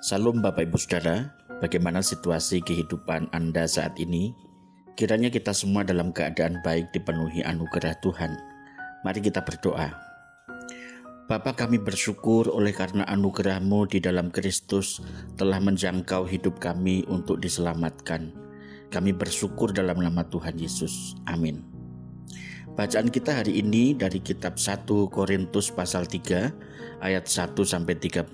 Salam Bapak Ibu Saudara, bagaimana situasi kehidupan Anda saat ini? Kiranya kita semua dalam keadaan baik dipenuhi anugerah Tuhan. Mari kita berdoa. Bapa kami bersyukur oleh karena anugerahmu di dalam Kristus telah menjangkau hidup kami untuk diselamatkan. Kami bersyukur dalam nama Tuhan Yesus. Amin. Bacaan kita hari ini dari kitab 1 Korintus pasal 3 ayat 1 sampai 13.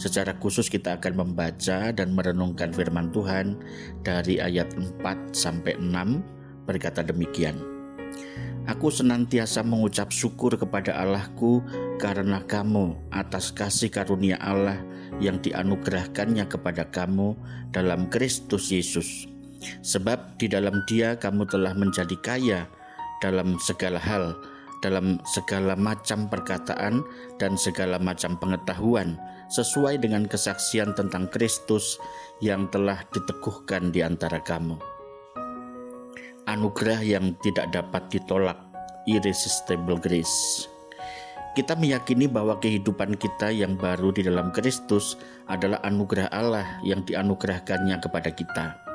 Secara khusus kita akan membaca dan merenungkan firman Tuhan dari ayat 4 sampai 6 berkata demikian. Aku senantiasa mengucap syukur kepada Allahku karena kamu atas kasih karunia Allah yang dianugerahkannya kepada kamu dalam Kristus Yesus. Sebab di dalam dia kamu telah menjadi kaya dalam segala hal, dalam segala macam perkataan dan segala macam pengetahuan, sesuai dengan kesaksian tentang Kristus yang telah diteguhkan di antara kamu. Anugerah yang tidak dapat ditolak, irresistible grace. Kita meyakini bahwa kehidupan kita yang baru di dalam Kristus adalah anugerah Allah yang dianugerahkannya kepada kita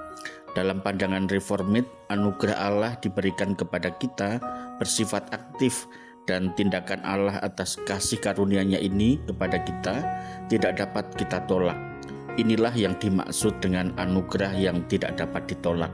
dalam pandangan reformit, anugerah Allah diberikan kepada kita bersifat aktif dan tindakan Allah atas kasih karunia-Nya ini kepada kita tidak dapat kita tolak. Inilah yang dimaksud dengan anugerah yang tidak dapat ditolak.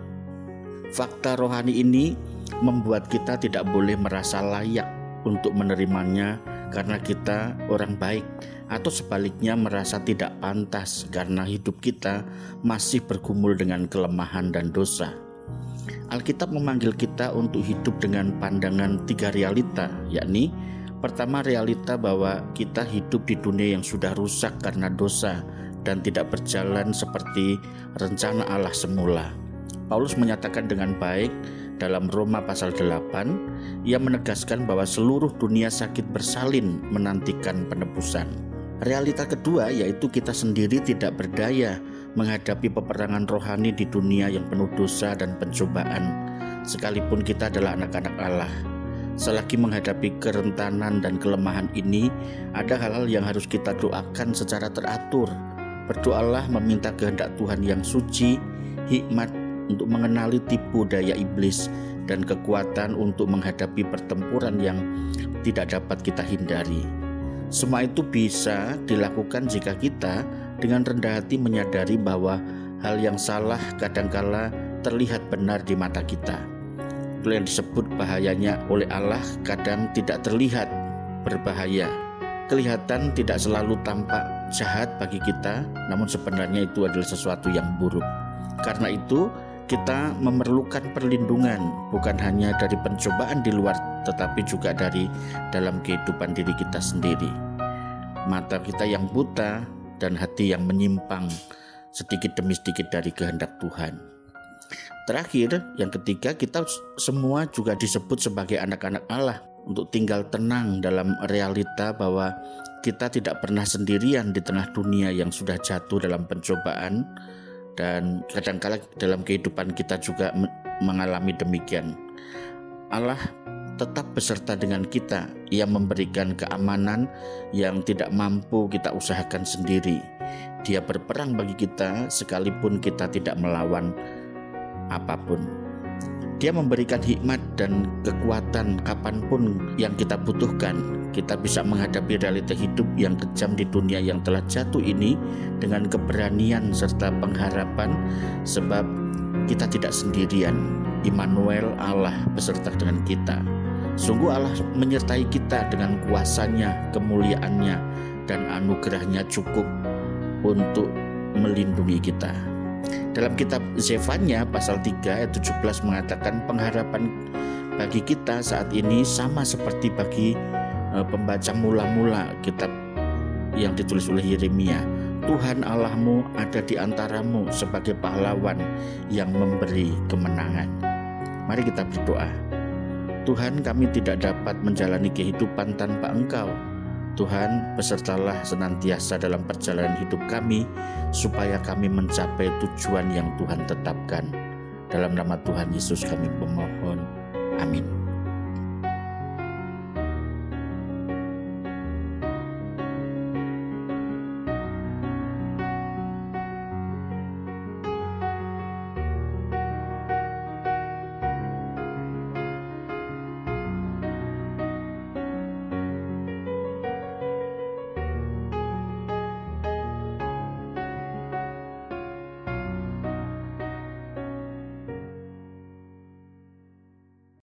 Fakta rohani ini membuat kita tidak boleh merasa layak untuk menerimanya karena kita orang baik atau sebaliknya merasa tidak pantas karena hidup kita masih bergumul dengan kelemahan dan dosa. Alkitab memanggil kita untuk hidup dengan pandangan tiga realita, yakni pertama realita bahwa kita hidup di dunia yang sudah rusak karena dosa dan tidak berjalan seperti rencana Allah semula. Paulus menyatakan dengan baik dalam Roma pasal 8, ia menegaskan bahwa seluruh dunia sakit bersalin menantikan penebusan. Realita kedua yaitu kita sendiri tidak berdaya menghadapi peperangan rohani di dunia yang penuh dosa dan pencobaan, sekalipun kita adalah anak-anak Allah. Selagi menghadapi kerentanan dan kelemahan ini, ada hal-hal yang harus kita doakan secara teratur. Berdoalah meminta kehendak Tuhan yang suci, hikmat, untuk mengenali tipu daya iblis dan kekuatan untuk menghadapi pertempuran yang tidak dapat kita hindari. Semua itu bisa dilakukan jika kita dengan rendah hati menyadari bahwa hal yang salah kadangkala terlihat benar di mata kita. Itu yang disebut bahayanya oleh Allah kadang tidak terlihat berbahaya. Kelihatan tidak selalu tampak jahat bagi kita, namun sebenarnya itu adalah sesuatu yang buruk. Karena itu, kita memerlukan perlindungan bukan hanya dari pencobaan di luar tetapi juga dari dalam kehidupan diri kita sendiri. Mata kita yang buta dan hati yang menyimpang sedikit demi sedikit dari kehendak Tuhan. Terakhir, yang ketiga, kita semua juga disebut sebagai anak-anak Allah untuk tinggal tenang dalam realita bahwa kita tidak pernah sendirian di tengah dunia yang sudah jatuh dalam pencobaan, dan kadangkala dalam kehidupan kita juga mengalami demikian. Allah tetap beserta dengan kita. Ia memberikan keamanan yang tidak mampu kita usahakan sendiri. Dia berperang bagi kita sekalipun kita tidak melawan apa pun. Dia memberikan hikmat dan kekuatan kapan pun yang kita butuhkan. Kita bisa menghadapi realita hidup yang kejam di dunia yang telah jatuh ini dengan keberanian serta pengharapan sebab kita tidak sendirian. Immanuel Allah beserta dengan kita. Sungguh Allah menyertai kita dengan kuasanya, kemuliaannya, dan anugerahnya cukup untuk melindungi kita. Dalam kitab Zefanya pasal 3 ayat 17 mengatakan pengharapan bagi kita saat ini sama seperti bagi uh, pembaca mula-mula kitab yang ditulis oleh Yeremia. Tuhan Allahmu ada di antaramu sebagai pahlawan yang memberi kemenangan. Mari kita berdoa. Tuhan kami tidak dapat menjalani kehidupan tanpa Engkau Tuhan, besertalah senantiasa dalam perjalanan hidup kami, supaya kami mencapai tujuan yang Tuhan tetapkan. Dalam nama Tuhan Yesus kami memohon.